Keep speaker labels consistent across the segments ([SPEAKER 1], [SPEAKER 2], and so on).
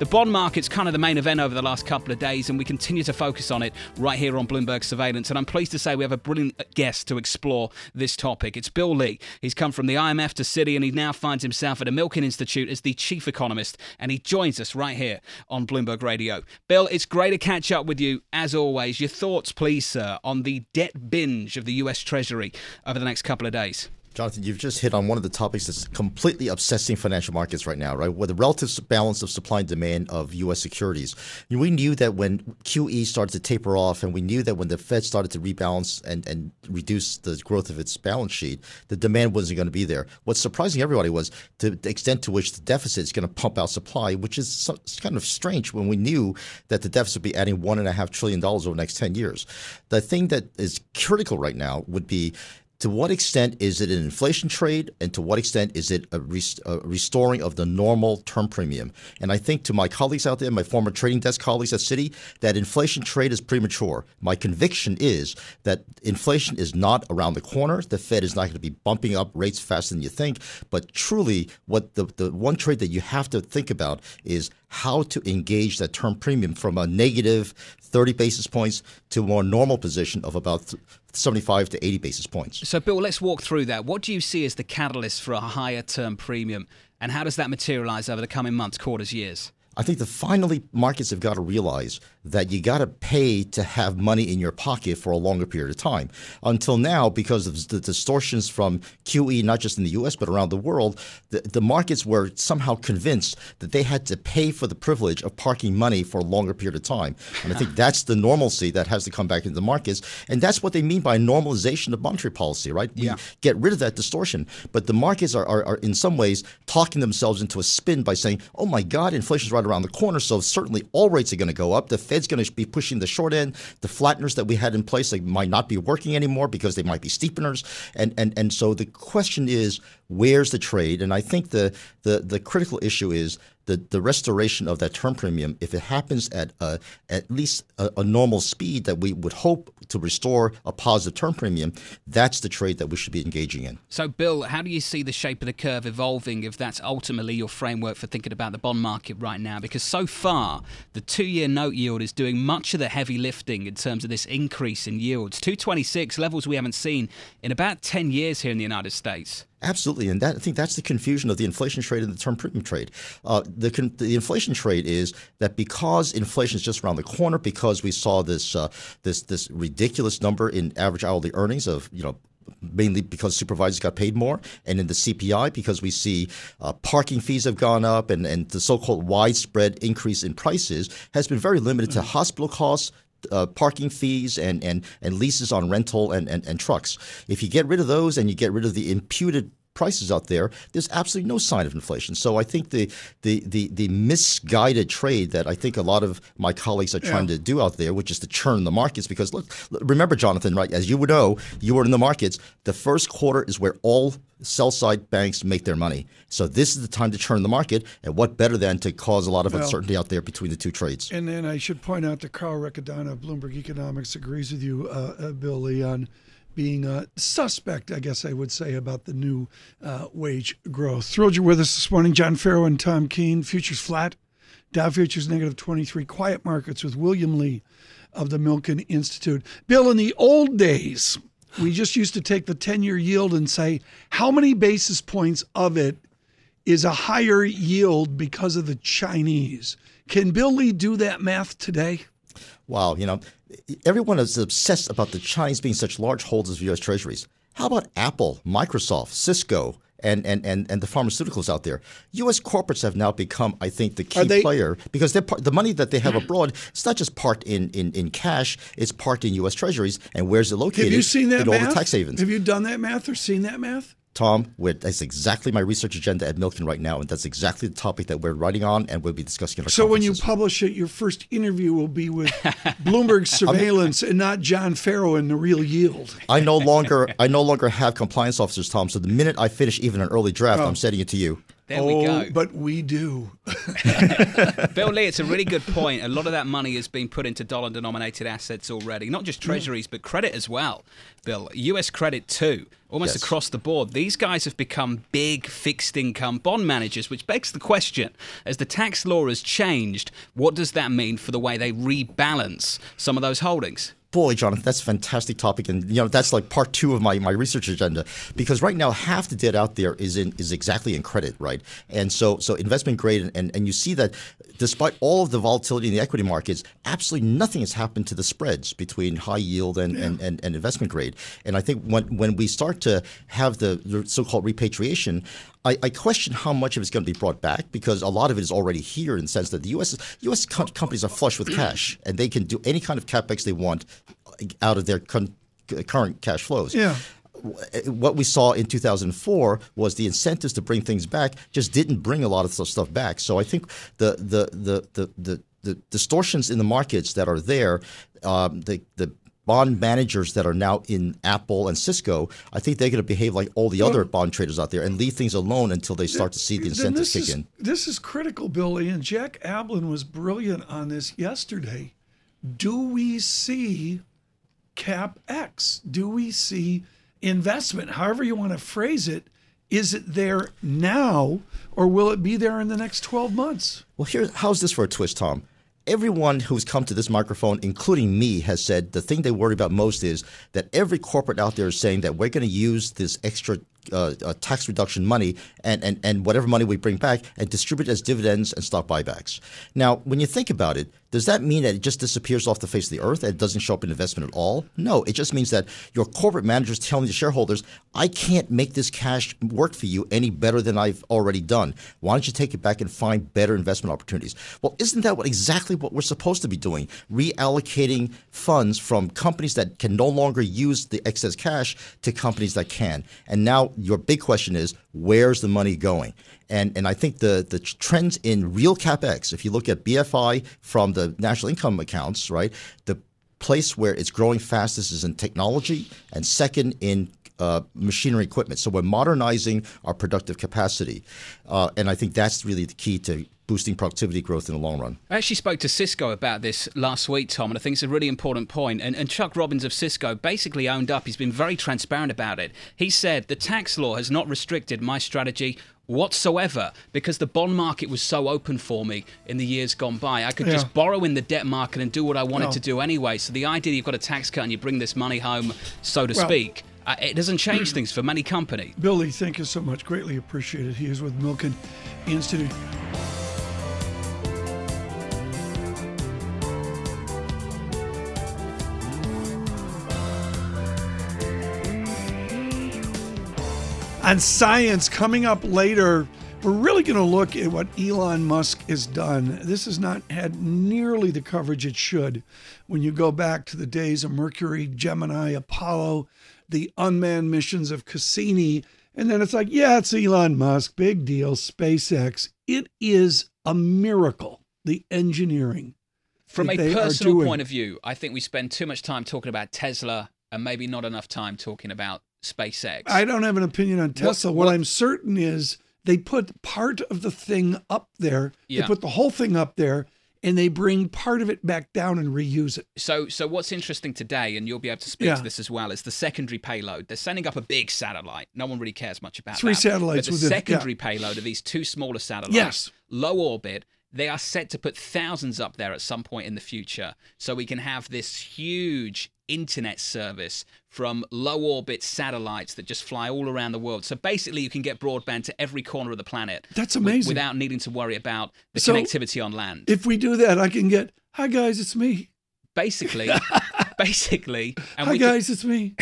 [SPEAKER 1] The bond market's kind of the main event over the last couple of days, and we continue to focus on it right here on Bloomberg Surveillance. And I'm pleased to say we have a brilliant guest to explore this topic. It's Bill Lee. He's come from the IMF to Citi, and he now finds himself at a Milken Institute as the chief economist, and he joins us right here on Bloomberg Radio. Bill, it's great to catch up with you as always. Your thoughts, please, sir, on the debt binge of the US Treasury over the next couple of days.
[SPEAKER 2] Jonathan, you've just hit on one of the topics that's completely obsessing financial markets right now, right? With the relative balance of supply and demand of U.S. securities. We knew that when QE started to taper off, and we knew that when the Fed started to rebalance and, and reduce the growth of its balance sheet, the demand wasn't going to be there. What's surprising everybody was the extent to which the deficit is going to pump out supply, which is kind of strange when we knew that the deficit would be adding $1.5 trillion over the next 10 years. The thing that is critical right now would be to what extent is it an inflation trade and to what extent is it a, rest- a, restoring of the normal term premium? And i think to my colleagues out there my former trading desk colleagues at citi that inflation trade is premature. My conviction is that inflation is not around the corner. The fed is not going to be bumping up rates faster than you think. But truly what the, the one trade that you have to think about is how to engage that term premium from a negative 30 basis points to a more normal position of about 75 to 80 basis points.
[SPEAKER 1] So, Bill, let's walk through that. What do you see as the catalyst for a higher term premium, and how does that materialize over the coming months, quarters, years?
[SPEAKER 2] I think that finally markets have got to realize that you got to pay to have money in your pocket for a longer period of time. Until now, because of the distortions from QE, not just in the US, but around the world, the, the markets were somehow convinced that they had to pay for the privilege of parking money for a longer period of time. And I think that's the normalcy that has to come back into the markets. And that's what they mean by normalization of monetary policy, right? We
[SPEAKER 1] yeah.
[SPEAKER 2] get rid of that distortion. But the markets are, are, are, in some ways, talking themselves into a spin by saying, oh my God, inflation's right around the corner. So certainly all rates are going to go up. The Fed's going to be pushing the short end. The flatteners that we had in place they might not be working anymore because they might be steepeners. And and and so the question is, where's the trade? And I think the the the critical issue is the, the restoration of that term premium, if it happens at a, at least a, a, normal speed that we would hope to restore a positive term premium, that's the trade that we should be engaging in.
[SPEAKER 1] So, Bill, how do you see the shape of the curve evolving if that's ultimately your framework for thinking about the bond market right now? Because so far, the two year note yield is doing much of the heavy lifting in terms of this increase in yields. 226 levels we haven't seen in about 10 years here in the United States.
[SPEAKER 2] Absolutely, and that, I think that's the confusion of the inflation trade and the term premium trade. Uh, the, the inflation trade is that because inflation is just around the corner, because we saw this uh, this this ridiculous number in average hourly earnings of you know mainly because supervisors got paid more, and in the CPI because we see uh, parking fees have gone up, and, and the so-called widespread increase in prices has been very limited to hospital costs, uh, parking fees and, and, and leases on rental and, and, and trucks. If you get rid of those and you get rid of the imputed prices out there, there's absolutely no sign of inflation. So I think the the the, the misguided trade that I think a lot of my colleagues are trying yeah. to do out there, which is to churn the markets, because look, remember, Jonathan, right? As you would know, you were in the markets. The first quarter is where all sell side banks make their money. So this is the time to churn the market, and what better than to cause a lot of well, uncertainty out there between the two trades?
[SPEAKER 3] And then I should point out that Carl Riccadonna of Bloomberg Economics agrees with you, uh, uh, Bill Leon being a suspect, I guess I would say, about the new uh, wage growth. Thrilled you're with us this morning, John Ferro and Tom Keene. Futures flat, Dow futures negative 23. Quiet markets with William Lee of the Milken Institute. Bill, in the old days, we just used to take the 10 year yield and say, how many basis points of it is a higher yield because of the Chinese? Can Bill Lee do that math today?
[SPEAKER 2] Wow, you know, everyone is obsessed about the Chinese being such large holders of U.S. Treasuries. How about Apple, Microsoft, Cisco, and, and, and, and the pharmaceuticals out there. U.S. corporates have now become, I think, the key they, player because the money that they have abroad, it's not just parked in, in, in cash, it's parked in U.S. treasuries. And where's it located?
[SPEAKER 3] Have you seen that
[SPEAKER 2] in
[SPEAKER 3] math?
[SPEAKER 2] all the tax havens.
[SPEAKER 3] Have you done that math or seen that math?
[SPEAKER 2] Tom, that's exactly my research agenda at Milken right now, and that's exactly the topic that we're writing on and we'll be discussing
[SPEAKER 3] So when you publish it, your first interview will be with Bloomberg Surveillance and not John Ferro in The Real Yield.
[SPEAKER 2] I no longer I no longer have compliance officers, Tom. So the minute I finish even an early draft, I'm oh. sending it to you.
[SPEAKER 1] There
[SPEAKER 3] oh,
[SPEAKER 1] we go.
[SPEAKER 3] Oh, but we do.
[SPEAKER 1] Bill Lee, it's a really good point. A lot of that money has been put into dollar denominated assets already, not just treasuries, but credit as well, Bill. US credit too, almost
[SPEAKER 2] Yes.
[SPEAKER 1] across the board. These guys have become big fixed income bond managers, which begs the question as the tax law has changed, what does that mean for the way they rebalance some of those holdings?
[SPEAKER 2] Boy, Jonathan, that's a fantastic topic, and you know that's like part two of my, my research agenda because right now half the debt out there is in is exactly in credit, right? And so so investment grade, and, and, and you see that despite all of the volatility in the equity markets, absolutely nothing has happened to the spreads between high yield and, and, and, and investment grade. And I think when when we start to have the so-called repatriation, I, I question how much of it's going to be brought back because a lot of it is already here in the sense that the U.S. U.S. co- companies are flush with cash and they can do any kind of capex they want out of their con- current cash flows.
[SPEAKER 3] Yeah.
[SPEAKER 2] What we saw in 2004 was the incentives to bring things back just didn't bring a lot of stuff back. So I think the the the the, the, the distortions in the markets that are there, um, the the bond managers that are now in Apple and Cisco, I think they're going to behave like all the other bond traders out there and leave things alone until they start to see the incentives kick
[SPEAKER 3] is,
[SPEAKER 2] in.
[SPEAKER 3] This is critical, Billy, and Jack Ablin was brilliant on this yesterday. Do we see cap X? Do we see investment? However you want to phrase it, is it there now or will it be there in the next 12 months?
[SPEAKER 2] Well, here, how's this for a twist, Tom? Everyone who's come to this microphone, including me, has said the thing they worry about most is that every corporate out there is saying that we're going to use this extra uh, uh, tax reduction money and, and, and whatever money we bring back and distribute as dividends and stock buybacks. Now, when you think about it, does that mean that it just disappears off the face of the earth and doesn't show up in investment at all? No, it just means that your corporate managers telling the shareholders, I can't make this cash work for you any better than I've already done. Why don't you take it back and find better investment opportunities? Well, isn't that what exactly what we're supposed to be doing? Reallocating funds from companies that can no longer use the excess cash to companies that can. And now your big question is, where's the money going? And and I think the the trends in real capex, if you look at BFI from the national income accounts, right, the place where it's growing fastest is in technology, and second in uh, machinery equipment. So we're modernizing our productive capacity, uh, and I think that's really the key to boosting productivity growth in the long run.
[SPEAKER 1] I actually spoke to Cisco about this last week, Tom, and I think it's a really important point. And, and Chuck Robbins of Cisco basically owned up. He's been very transparent about it. He said the tax law has not restricted my strategy whatsoever because the bond market was so open for me in the years gone by. I could
[SPEAKER 3] Yeah.
[SPEAKER 1] just borrow in the debt market and do what I wanted
[SPEAKER 3] Well-
[SPEAKER 1] to do anyway. So the idea that you've got a tax cut and you bring this money home, so to
[SPEAKER 3] Well-
[SPEAKER 1] speak, uh, it doesn't change things for many companies.
[SPEAKER 3] Billy, thank you so much. Greatly appreciated. He is with Milken Institute. On science, coming up later, we're really going to look at what Elon Musk has done. This has not had nearly the coverage it should when you go back to the days of Mercury, Gemini, Apollo, the unmanned missions of Cassini. And then it's like, yeah, it's Elon Musk, big deal, SpaceX. It is a miracle, the engineering.
[SPEAKER 1] From a personal point of view, I think we spend too much time talking about Tesla and maybe not enough time talking about SpaceX.
[SPEAKER 3] I don't have an opinion on Tesla. What,
[SPEAKER 1] what-
[SPEAKER 3] I'm certain is they put part of the thing up there.
[SPEAKER 1] Yeah.
[SPEAKER 3] They put the whole thing up there and they bring part of it back down and reuse it.
[SPEAKER 1] So, so what's interesting today, and you'll be able to speak
[SPEAKER 3] Yeah.
[SPEAKER 1] to this as well, is the secondary payload. They're sending up a big satellite. No one really cares much about
[SPEAKER 3] Three
[SPEAKER 1] that.
[SPEAKER 3] satellites
[SPEAKER 1] But the
[SPEAKER 3] within it, yeah.
[SPEAKER 1] secondary payload are these two smaller satellites,
[SPEAKER 3] Yes.
[SPEAKER 1] low orbit. They are set to put thousands up there at some point in the future, so we can have this huge internet service from low orbit satellites that just fly all around the world. So basically, you can get broadband to every corner of the planet.
[SPEAKER 3] That's amazing.
[SPEAKER 1] without needing to worry about the
[SPEAKER 3] So-
[SPEAKER 1] connectivity on land.
[SPEAKER 3] If we do that, I can get, hi guys, it's me.
[SPEAKER 1] basically, basically, and
[SPEAKER 3] Hi guys, it's me.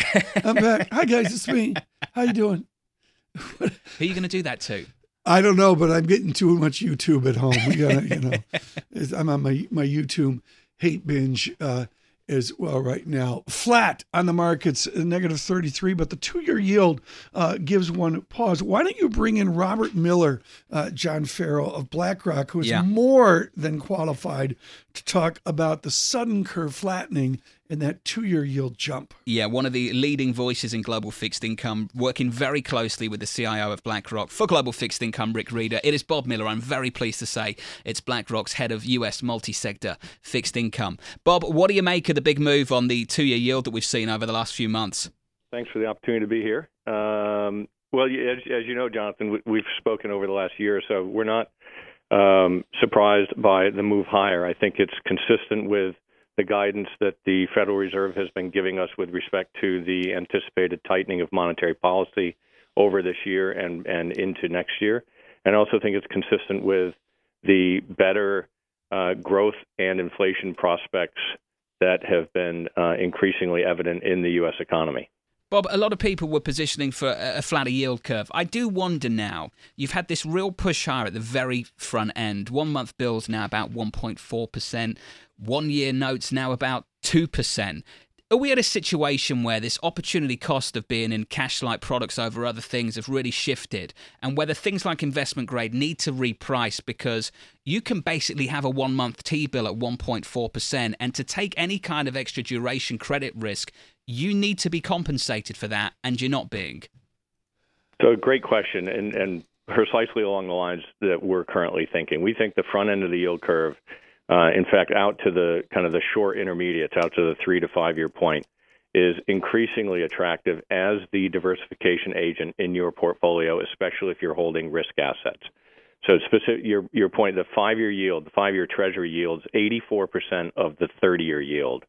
[SPEAKER 3] I'm back. Hi guys, it's me. How you doing?
[SPEAKER 1] who are you going to do that to?
[SPEAKER 3] I don't know, but I'm getting too much YouTube at home. We gotta, you know, I'm on my my YouTube hate binge. Uh, as well right now. Flat on the markets, negative 33, but the two year yield uh, gives one pause. Why don't you bring in Robert Miller, uh, John Ferro of BlackRock, who is
[SPEAKER 1] Yeah.
[SPEAKER 3] more than qualified to talk about the sudden curve flattening and that two year yield jump?
[SPEAKER 1] Yeah, one of the leading voices in global fixed income, working very closely with the CIO of BlackRock for global fixed income, Rick Rieder. It is Bob Miller. I'm very pleased to say it's BlackRock's head of US multi sector fixed income. Bob, what do you make of the big move on the two year yield that we've seen over the last few months?
[SPEAKER 4] Thanks for the opportunity to be here. Um, well, as, as you know, Jonathan, we, we've spoken over the last year or so. We're not um, surprised by the move higher. I think it's consistent with the guidance that the Federal Reserve has been giving us with respect to the anticipated tightening of monetary policy over this year and, and into next year. And I also think it's consistent with the better uh, growth and inflation prospects that have been uh, increasingly evident in the U.S. economy.
[SPEAKER 1] Bob, a lot of people were positioning for a flatter yield curve. I do wonder now, you've had this real push higher at the very front end. One month bills now about 1.4%, one year notes now about 2%. Are we at a situation where this opportunity cost of being in cash like products over other things have really shifted? And whether things like investment grade need to reprice because you can basically have a one month T bill at 1.4%, and to take any kind of extra duration credit risk, you need to be compensated for that, and you're not being.
[SPEAKER 4] So, a great question, and, and precisely along the lines that we're currently thinking. We think the front end of the yield curve, uh, in fact, out to the kind of the short intermediates, out to the three to five year point, is increasingly attractive as the diversification agent in your portfolio, especially if you're holding risk assets. So, specific, your your point, the five year yield, the five year Treasury yields 84% of the 30 year yield,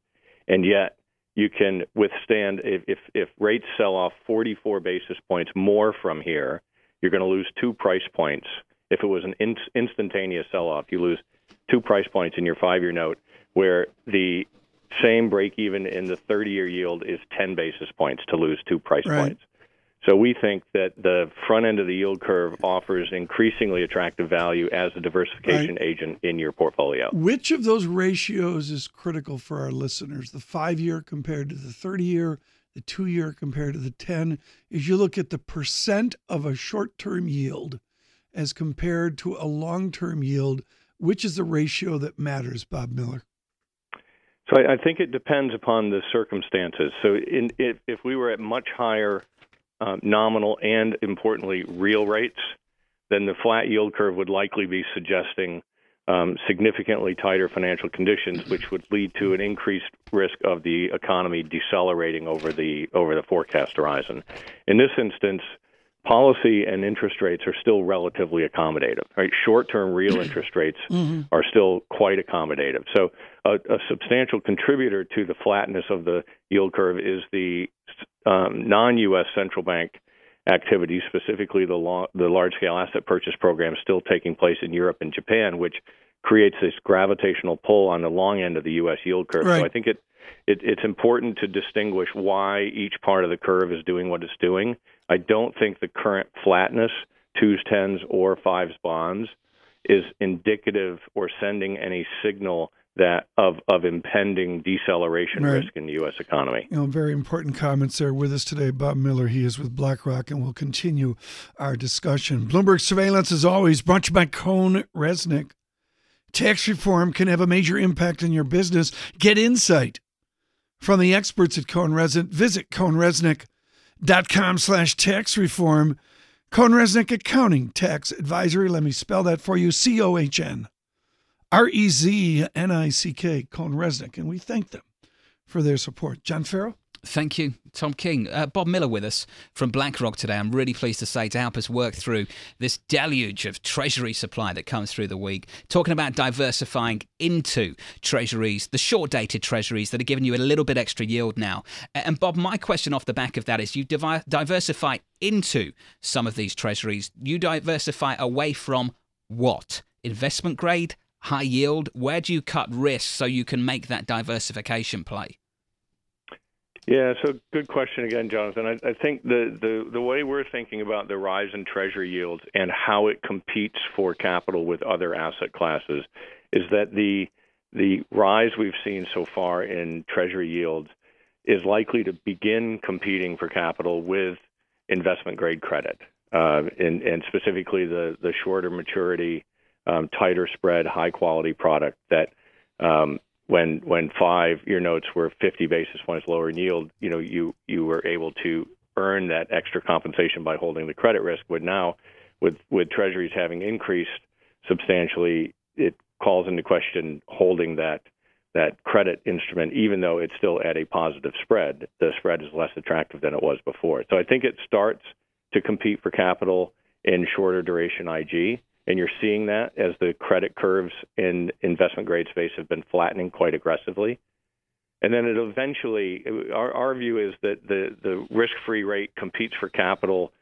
[SPEAKER 4] and yet you can withstand if, if if rates sell off 44 basis points more from here, you're going to lose two price points. If it was an in, instantaneous sell off, you lose two price points in your five year note, where the same break even in the 30 year yield is 10 basis points to lose two price
[SPEAKER 3] Right.
[SPEAKER 4] points. So we think that the front end of the yield curve offers increasingly attractive value as a diversification agent in your portfolio.
[SPEAKER 3] Which of those ratios is critical for our listeners? The five year compared to the 30 year, the two year compared to the 10? As you look at the percent of a short term yield as compared to a long term yield, which is the ratio that matters, Bob Miller?
[SPEAKER 4] So I, I think it depends upon the circumstances. So in, if, if we were at much higher um, nominal and importantly real rates, then the flat yield curve would likely be suggesting um, significantly tighter financial conditions, which would lead to an increased risk of the economy decelerating over the over the forecast horizon. In this instance, policy and interest rates are still relatively accommodative. Right, short-term real interest rates are still quite accommodative. So, a, a substantial contributor to the flatness of the yield curve is the um, non-U.S. central bank activity, specifically the, the large-scale asset purchase program still taking place in Europe and Japan, which creates this gravitational pull on the long end of the U.S. yield curve.
[SPEAKER 3] Right.
[SPEAKER 4] So, I think it, it it's important to distinguish why each part of the curve is doing what it's doing. I don't think the current flatness, twos, tens, or fives bonds, is indicative or sending any signal that of of impending deceleration
[SPEAKER 3] Right.
[SPEAKER 4] risk in the U.S. economy.
[SPEAKER 3] You know, very important comments there with us today. Bob Miller, he is with BlackRock, and we'll continue our discussion. Bloomberg Surveillance, as always, brought to you by Cone Resnick. Tax reform can have a major impact on your business. Get insight from the experts at CohnReznick. Visit cohnreznick.com slash tax reform. CohnReznick Accounting Tax Advisory. Let me spell that for you. C-O-H-N. R-E-Z-N-I-C-K. CohnReznick. And we thank them for their support. John Ferro?
[SPEAKER 1] Thank you, Tom Keene. Uh, Bob Miller with us from BlackRock today. I'm really pleased to say to help us work through this deluge of treasury supply that comes through the week. Talking about diversifying into treasuries, the short dated treasuries that are giving you a little bit extra yield now. And Bob, my question off the back of that is you diversify into some of these treasuries. You diversify away from what? Investment grade? High yield? Where do you cut risk so you can make that diversification play?
[SPEAKER 4] Yeah, so good question again, Jonathan. I, I think the, the, the way we're thinking about the rise in Treasury yields and how it competes for capital with other asset classes is that the the rise we've seen so far in Treasury yields is likely to begin competing for capital with investment grade credit, uh, and, and, specifically the the shorter maturity, um, tighter spread, high quality product that um, when when five year notes were 50 basis points lower in yield, you know you you were able to earn that extra compensation by holding the credit risk. But now, with with Treasuries having increased substantially, it calls into question holding that that credit instrument, even though it's still at a positive spread. The spread is less attractive than it was before. So I think it starts to compete for capital in shorter duration IG. And you're seeing that as the credit curves in investment grade space have been flattening quite aggressively. And then it eventually, our, our view is that the, the risk free rate competes for capital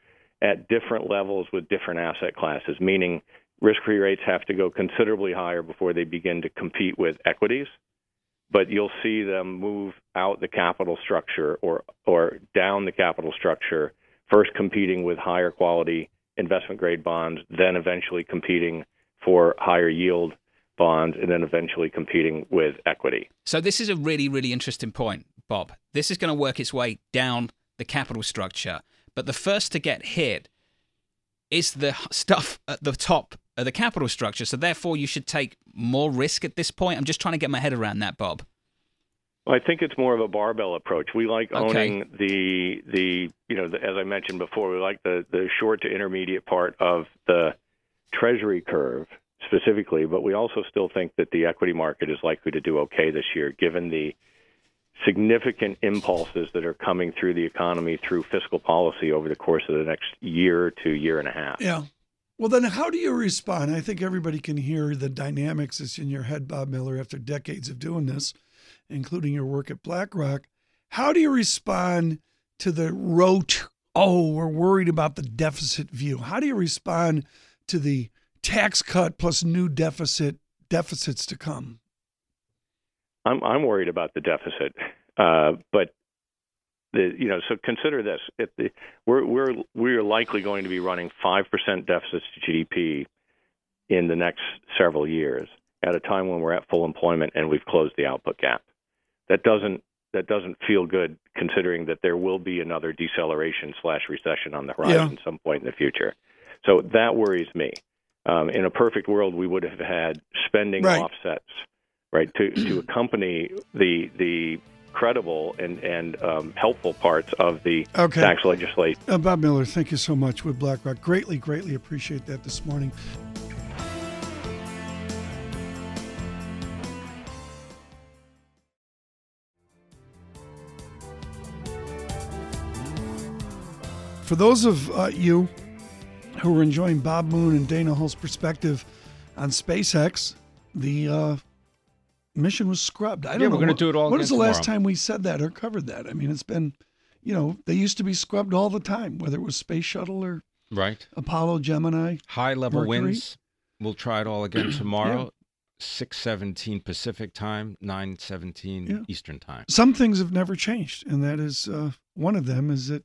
[SPEAKER 4] at different levels with different asset classes, meaning risk free rates have to go considerably higher before they begin to compete with equities. But you'll see them move out the capital structure or, or down the capital structure, first competing with higher quality investment grade bonds, then eventually competing for higher yield bonds, and then eventually competing with equity.
[SPEAKER 1] So, this is a really, really interesting point, Bob. This is going to work its way down the capital structure. But the first to get hit is the stuff at the top of the capital structure. So, therefore, you should take more risk at this point. I'm just trying to get my head around that, Bob.
[SPEAKER 4] Well, I think it's more of a barbell approach. We like okay. owning the the you know the, as I mentioned before, we like the the short to intermediate part of the treasury curve specifically, but we also still think that the equity market is likely to do okay this year, given the significant impulses that are coming through the economy through fiscal policy over the course of the next year to year and a half.
[SPEAKER 3] Yeah. Well, then, how do you respond? I think everybody can hear the dynamics that's in your head, Bob Miller, after decades of doing this including your work at BlackRock. How do you respond to the rote, oh, we're worried about the deficit view? How do you respond to the tax cut plus new deficit deficits to come?
[SPEAKER 4] I'm I'm worried about the deficit, uh, but the you know so consider this: if the, we're we're we're likely going to be running five percent deficits to GDP in the next several years at a time when we're at full employment and we've closed the output gap that doesn't that doesn't feel good considering that there will be another deceleration slash recession on the horizon yeah. some point in the future. So that worries me. Um, in a perfect world, we would have had spending right. offsets, right, to to accompany the the credible and and um, helpful parts of the okay. tax legislation.
[SPEAKER 3] Uh, Bob Miller, thank you so much with BlackRock. Greatly, greatly appreciate that this morning. For those of uh, you who are enjoying Bob Moon and Dana Hull's perspective on SpaceX, the uh, mission was scrubbed. I don't
[SPEAKER 5] yeah,
[SPEAKER 3] know.
[SPEAKER 5] we're going to do it all.
[SPEAKER 3] When was the
[SPEAKER 5] tomorrow.
[SPEAKER 3] last time we said that or covered that? I mean, it's been, you know, they used to be scrubbed all the time, whether it was Space Shuttle or
[SPEAKER 5] right
[SPEAKER 3] Apollo, Gemini,
[SPEAKER 5] high level
[SPEAKER 3] Mercury.
[SPEAKER 5] winds. We'll try it all again tomorrow. yeah. 617 Pacific time, 917 yeah. Eastern time.
[SPEAKER 3] Some things have never changed, and that is uh, one of them is that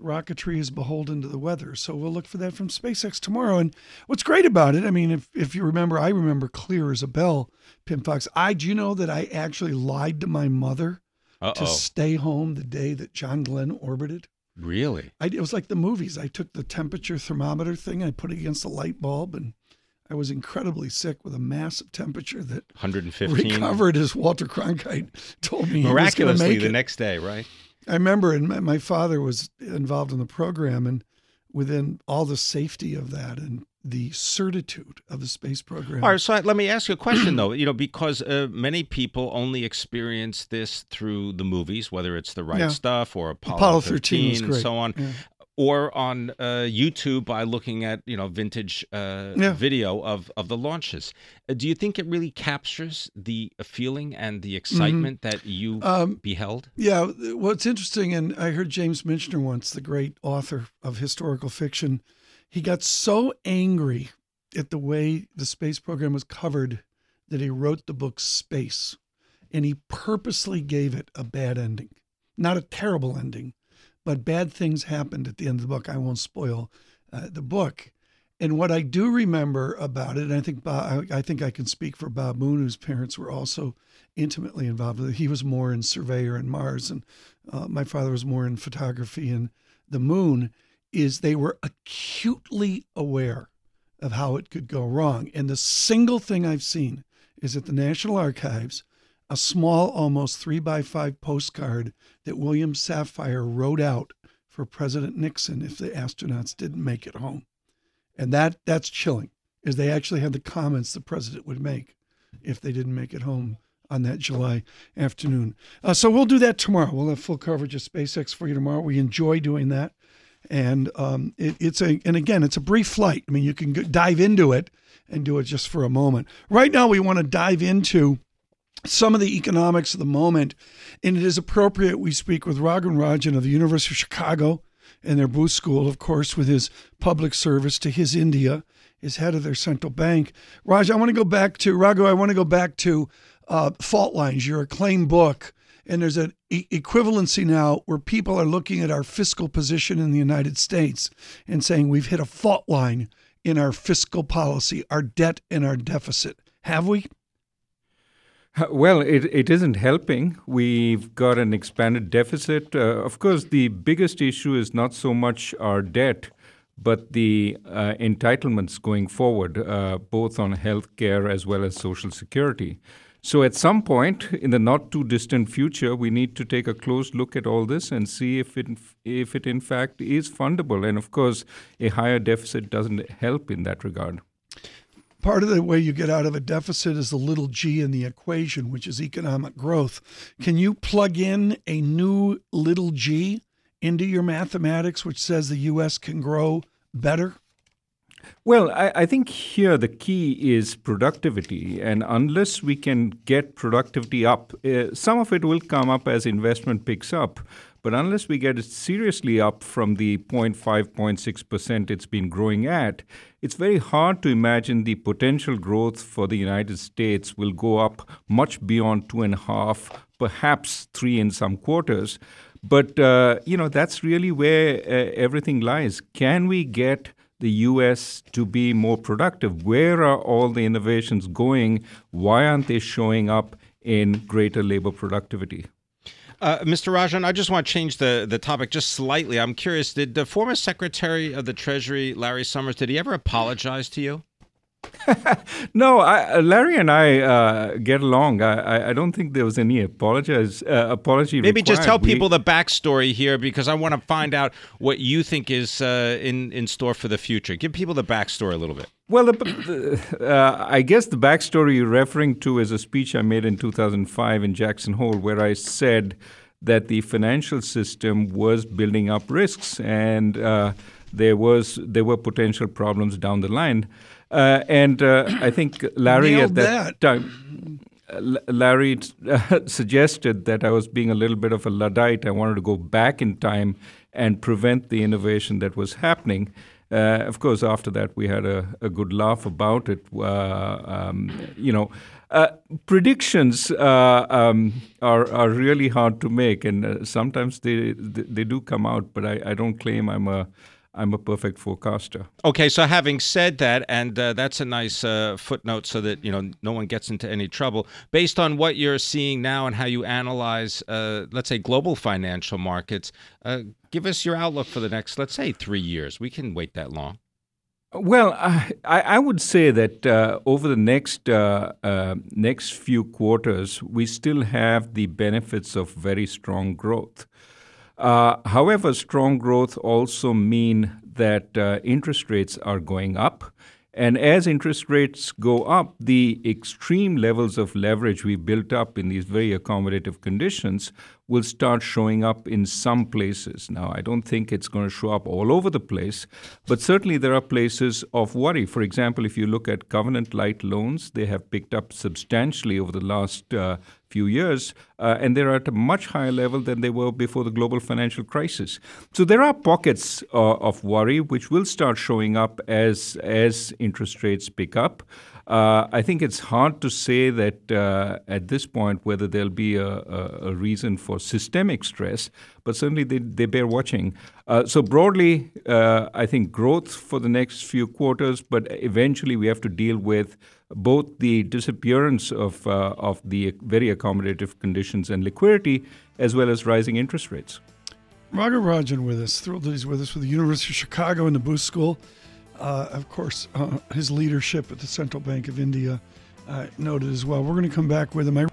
[SPEAKER 3] rocketry is beholden to the weather. So we'll look for that from SpaceX tomorrow. And what's great about it, I mean, if, if you remember, I remember clear as a bell, Pim Fox. I do you know that I actually lied to my mother Uh-oh. to stay home the day that John Glenn orbited.
[SPEAKER 5] Really?
[SPEAKER 3] I, it was like the movies. I took the temperature thermometer thing, I put it against a light bulb, and I was incredibly sick with a massive temperature that
[SPEAKER 5] 115
[SPEAKER 3] recovered, as Walter Cronkite told me.
[SPEAKER 5] Miraculously, the next day, right?
[SPEAKER 3] I remember, and my, my father was involved in the program, and within all the safety of that and the certitude of the space program.
[SPEAKER 5] All right, so let me ask you a question though. You know, because uh, many people only experience this through the movies, whether it's The Right yeah. Stuff or Apollo,
[SPEAKER 3] Apollo 13, 13
[SPEAKER 5] and so on. Yeah or on uh, YouTube by looking at you know vintage uh, yeah. video of of the launches. Uh, do you think it really captures the feeling and the excitement mm-hmm. that you um, beheld?
[SPEAKER 3] Yeah, what's interesting, and I heard James Michener once, the great author of historical fiction, he got so angry at the way the space program was covered that he wrote the book Space, and he purposely gave it a bad ending, not a terrible ending but bad things happened at the end of the book. I won't spoil uh, the book. And what I do remember about it, and I think Bob, I think I can speak for Bob Moon, whose parents were also intimately involved with it. He was more in surveyor and Mars, and uh, my father was more in photography and the moon. Is they were acutely aware of how it could go wrong. And the single thing I've seen is at the National Archives, a small, almost three by five postcard that William Safire wrote out for President Nixon if the astronauts didn't make it home. And that that's chilling, is they actually had the comments the president would make if they didn't make it home on that July afternoon. Uh, so we'll do that tomorrow. We'll have full coverage of SpaceX for you tomorrow. We enjoy doing that, and um, it, it's a and again it's a brief flight. I mean, you can dive into it and do it just for a moment. Right now, we want to dive into some of the economics of the moment, and it is appropriate we speak with Raghuram Rajan of the University of Chicago and their Booth School, of course, with his public service to his India, is head of their central bank. Raj, I want to go back to Raghu. I want to go back to uh, Fault Lines, your acclaimed book. And there's an e- equivalency now where people are looking at our fiscal position in the United States and saying we've hit a fault line in our fiscal policy, our debt and our deficit. Have we?
[SPEAKER 6] Well, it, it isn't helping. We've got an expanded deficit. Uh, of course, the biggest issue is not so much our debt, but the uh, entitlements going forward, uh, both on health care as well as Social Security. So, at some point in the not too distant future, we need to take a close look at all this and see if it, if it in fact is fundable. And of course, a higher deficit doesn't help in that regard
[SPEAKER 3] part of the way you get out of a deficit is the little g in the equation, which is economic growth. Can you plug in a new little g into your mathematics, which says the U.S. can grow better?
[SPEAKER 6] Well, I, I, think here the key is productivity. And unless we can get productivity up, uh, some of it will come up as investment picks up. But unless we get it seriously up from the 0.5, 0.6% it's been growing at, it's very hard to imagine the potential growth for the United States will go up much beyond two and a half, perhaps three in some quarters. But uh, you know that's really where uh, everything lies. Can we get the US to be more productive? Where are all the innovations going? Why aren't they showing up in greater labor productivity?
[SPEAKER 5] Uh, Mr. Rajan, I just want to change the, the topic just slightly. I'm curious, did the former Secretary of the Treasury, Larry Summers, did he ever apologize to you?
[SPEAKER 6] no, I, uh, Larry and I uh, get along. I, I, don't think there was any apologize, uh, apology.
[SPEAKER 5] Maybe
[SPEAKER 6] required.
[SPEAKER 5] just tell we, people the backstory here because I want to find out what you think is uh, in in store for the future. Give people the backstory a little bit.
[SPEAKER 6] Well, uh, I guess the backstory you're referring to is a speech I made in 2005 in Jackson Hole, where I said that the financial system was building up risks and uh, there was there were potential problems down the line. Uh, and uh, I think Larry
[SPEAKER 3] at
[SPEAKER 6] that,
[SPEAKER 3] that.
[SPEAKER 6] time. Larry uh, suggested that I was being a little bit of a Luddite. I wanted to go back in time and prevent the innovation that was happening. Uh, of course, after that, we had a, a good laugh about it. Uh, um, you know, uh, predictions um, are are really hard to make, and sometimes they, they, they do come out. But I, I don't claim I'm a I'm a perfect forecaster.
[SPEAKER 5] Okay, so having said that, and uh, that's a nice uh, footnote so that you know no one gets into any trouble. Based on what you're seeing now and how you analyze, uh, let's say, global financial markets, uh, give us your outlook for the next, let's say, three years. We can wait that long.
[SPEAKER 6] Well, I, I would say that uh, over the next uh, uh, next few quarters, we still have the benefits of very strong growth. Uh, however, strong growth also mean that uh, interest rates are going up. And as interest rates go up, the extreme levels of leverage we built up in these very accommodative conditions will start showing up in some places. Now, I don't think it's going to show up all over the place, but certainly there are places of worry. For example, if you look at covenant light loans, they have picked up substantially over the last uh, few years, uh, and they're at a much higher level than they were before the global financial crisis. So there are pockets uh, of worry which will start showing up as as interest rates pick up. Uh, I think it's hard to say that uh, at this point whether there'll be a, a, a, reason for systemic stress, but certainly they, they bear watching. Uh, so, broadly, uh, I think growth for the next few quarters, but eventually we have to deal with both the disappearance of, uh, of the very accommodative conditions and liquidity, as well as rising interest rates.
[SPEAKER 3] Raghu Rajan with us. Thrilled that he's with us with the University of Chicago and the Booth School. Uh, of course, uh, his leadership at the Central Bank of India uh, noted as well. We're going to come back with him. I-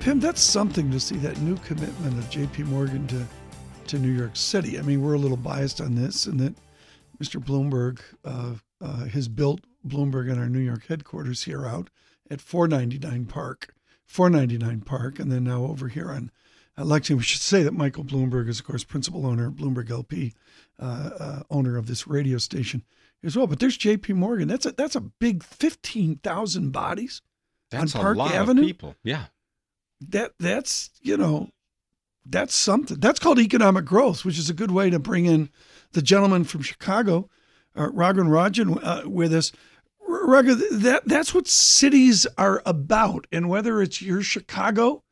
[SPEAKER 3] Pim, that's something to see that new commitment of J.P. Morgan to to New York City. I mean, we're a little biased on this, and that Mr. Bloomberg uh, uh, has built Bloomberg and our New York headquarters here out at 499 Park, 499 Park, and then now over here on Lexington. We should say that Michael Bloomberg is, of course, principal owner, Bloomberg LP, uh, uh, owner of this radio station as well. But there's J.P. Morgan. That's a that's a big 15,000 bodies
[SPEAKER 5] that's
[SPEAKER 3] on Park
[SPEAKER 5] a lot
[SPEAKER 3] Avenue.
[SPEAKER 5] Of people, yeah.
[SPEAKER 3] That that's you know that's something. That's called economic growth, which is a good way to bring in the gentleman from Chicago, uh, Raghuram Rajan, uh, with us. Raghu, that that's what cities are about, and whether it's your Chicago,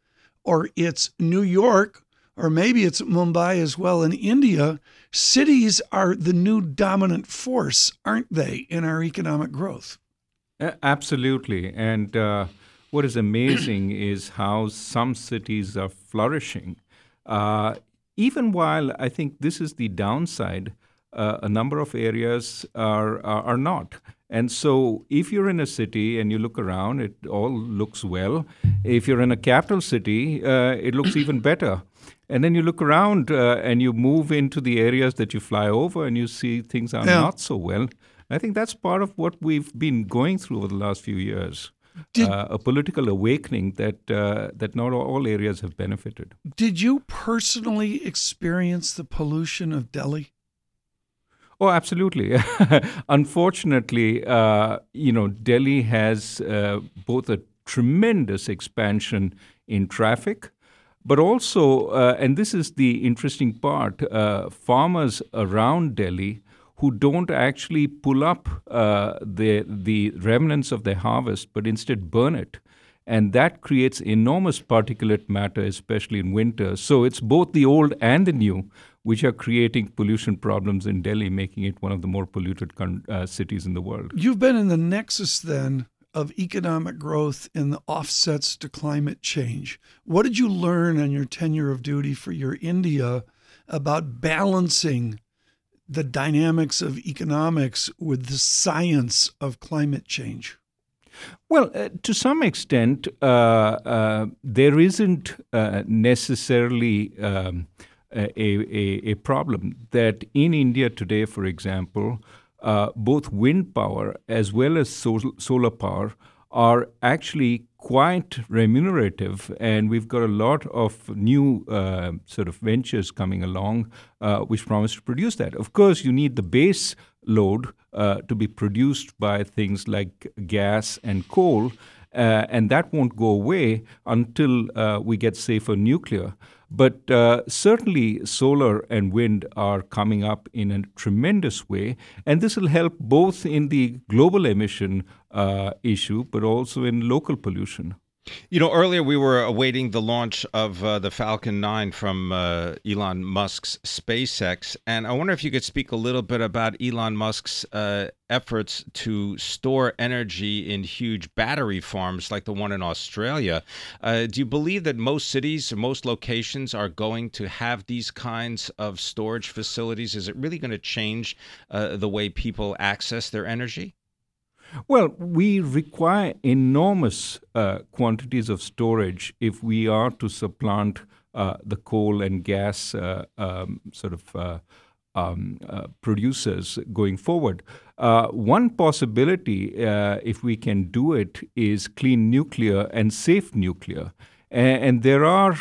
[SPEAKER 3] or it's New York, or maybe it's Mumbai as well in India, cities are the new dominant force, aren't they, in our economic growth?
[SPEAKER 6] Absolutely, and. Uh, what is amazing is how some cities are flourishing uh, even while I think this is the downside, uh, a number of areas are, are, are not. And so, if you're in a city and you look around, it all looks well. If you're in a capital city, uh, it looks even better. And then you look around uh, and you move into the areas that you fly over and you see things are yeah. not so well. I think that's part of what we've been going through over the last few years. Did, uh, a political awakening that uh, that not all areas have benefited.
[SPEAKER 3] Did you personally experience the pollution of Delhi?
[SPEAKER 6] Oh, absolutely. Unfortunately, uh, you know, Delhi has uh, both a tremendous expansion in traffic, but also, uh, and this is the interesting part, uh, farmers around Delhi who don't actually pull up uh, the, the remnants of their harvest, but instead burn it. And that creates enormous particulate matter, especially in winter. So it's both the old and the new, which are creating pollution problems in Delhi, making it one of the more polluted con- uh, cities in the world.
[SPEAKER 3] You've been in the nexus then of economic growth and the offsets to climate change. What did you learn on your tenure of duty for your India about balancing the dynamics of economics with the science of climate change?
[SPEAKER 6] Well, uh, to some extent, uh, uh, there isn't uh, necessarily um, a, a, a, problem that in India today, for example, uh, both wind power as well as sol- solar power are actually quite remunerative, and we've got a lot of new uh, sort of ventures coming along which promise to produce that. Of course, you need the base load uh, to be produced by things like gas and coal, uh, and that won't go away until uh, we get safer nuclear. But uh, certainly, solar and wind are coming up in a tremendous way, and this will help both in the global emission uh, issue, but also in local pollution.
[SPEAKER 5] You know, earlier we were awaiting the launch of uh, the Falcon 9 from uh, Elon Musk's SpaceX. And I wonder if you could speak a little bit about Elon Musk's uh, efforts to store energy in huge battery farms like the one in Australia. Uh, do you believe that most cities most locations are going to have these kinds of storage facilities? Is it really going to change uh, the way people access their energy?
[SPEAKER 6] Well, we require enormous uh, quantities of storage if we are to supplant uh, the coal and gas uh, um, sort of uh, um, uh, producers going forward. Uh, one possibility, if we can do it, is clean nuclear and safe nuclear. And, and there are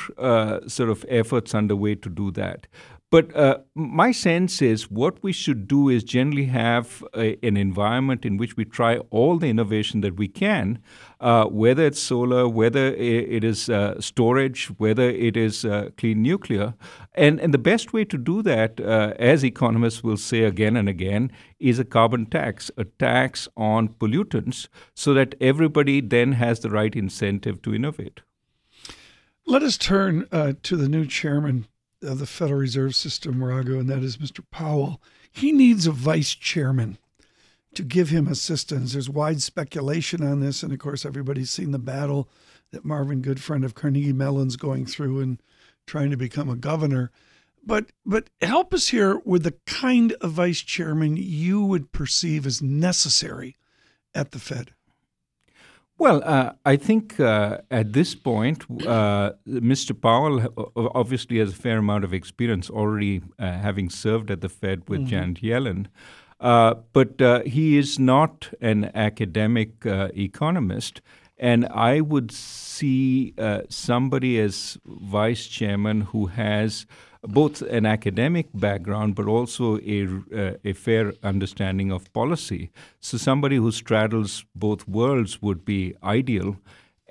[SPEAKER 6] sort of efforts underway to do that. But uh, my sense is what we should do is generally have a, an environment in which we try all the innovation that we can, uh, whether it's solar, whether it is uh, storage, whether it is uh, clean nuclear. And, and the best way to do that, uh, as economists will say again and again, is a carbon tax, a tax on pollutants, so that everybody then has the right incentive to innovate.
[SPEAKER 3] Let us turn uh, to the new chairman of the Federal Reserve System, Raghu, and that is Mr. Powell. He needs a vice chairman to give him assistance. There's wide speculation on this, and of course, everybody's seen the battle that Marvin Goodfriend of Carnegie Mellon's going through and trying to become a governor. But but help us here with the kind of vice chairman you would perceive as necessary at the Fed.
[SPEAKER 6] Well, uh, I think uh, at this point, uh, Mr. Powell obviously has a fair amount of experience already uh, having served at the Fed with mm-hmm. Janet Yellen. Uh, but uh, he is not an academic economist. And I would see somebody as vice chairman who has both an academic background but also a, uh, a fair understanding of policy. So somebody who straddles both worlds would be ideal.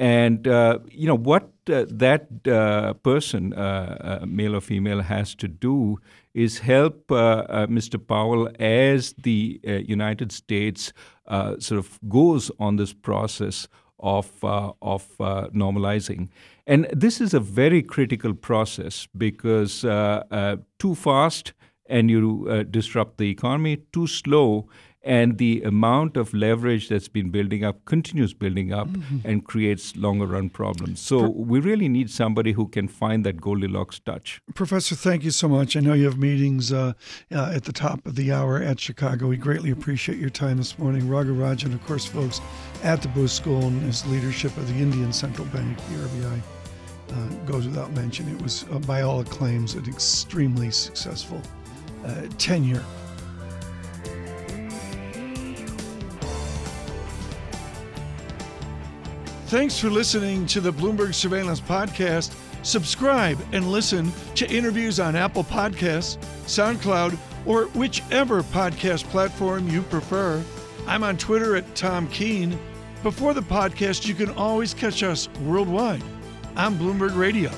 [SPEAKER 6] And uh, you know what uh, that uh, person, uh, uh, male or female, has to do is help Mr. Powell as the United States sort of goes on this process of of normalizing. And this is a very critical process because uh, uh, too fast and you uh, disrupt the economy, too slow and the amount of leverage that's been building up continues building up mm-hmm. and creates longer run problems. So Pro- we really need somebody who can find that Goldilocks touch.
[SPEAKER 3] Professor, thank you so much. I know you have meetings uh, uh, at the top of the hour at Chicago. We greatly appreciate your time this morning. Raghu Rajan, of course, folks, at the Booth School and his leadership of the Indian Central Bank, the RBI uh, goes without mention. It was, uh, by all claims, an extremely successful uh, tenure. Thanks for listening to the Bloomberg Surveillance Podcast. Subscribe and listen to interviews on Apple Podcasts, SoundCloud, or whichever podcast platform you prefer. I'm on Twitter at Tom Keene. Before the podcast, you can always catch us worldwide on Bloomberg Radio.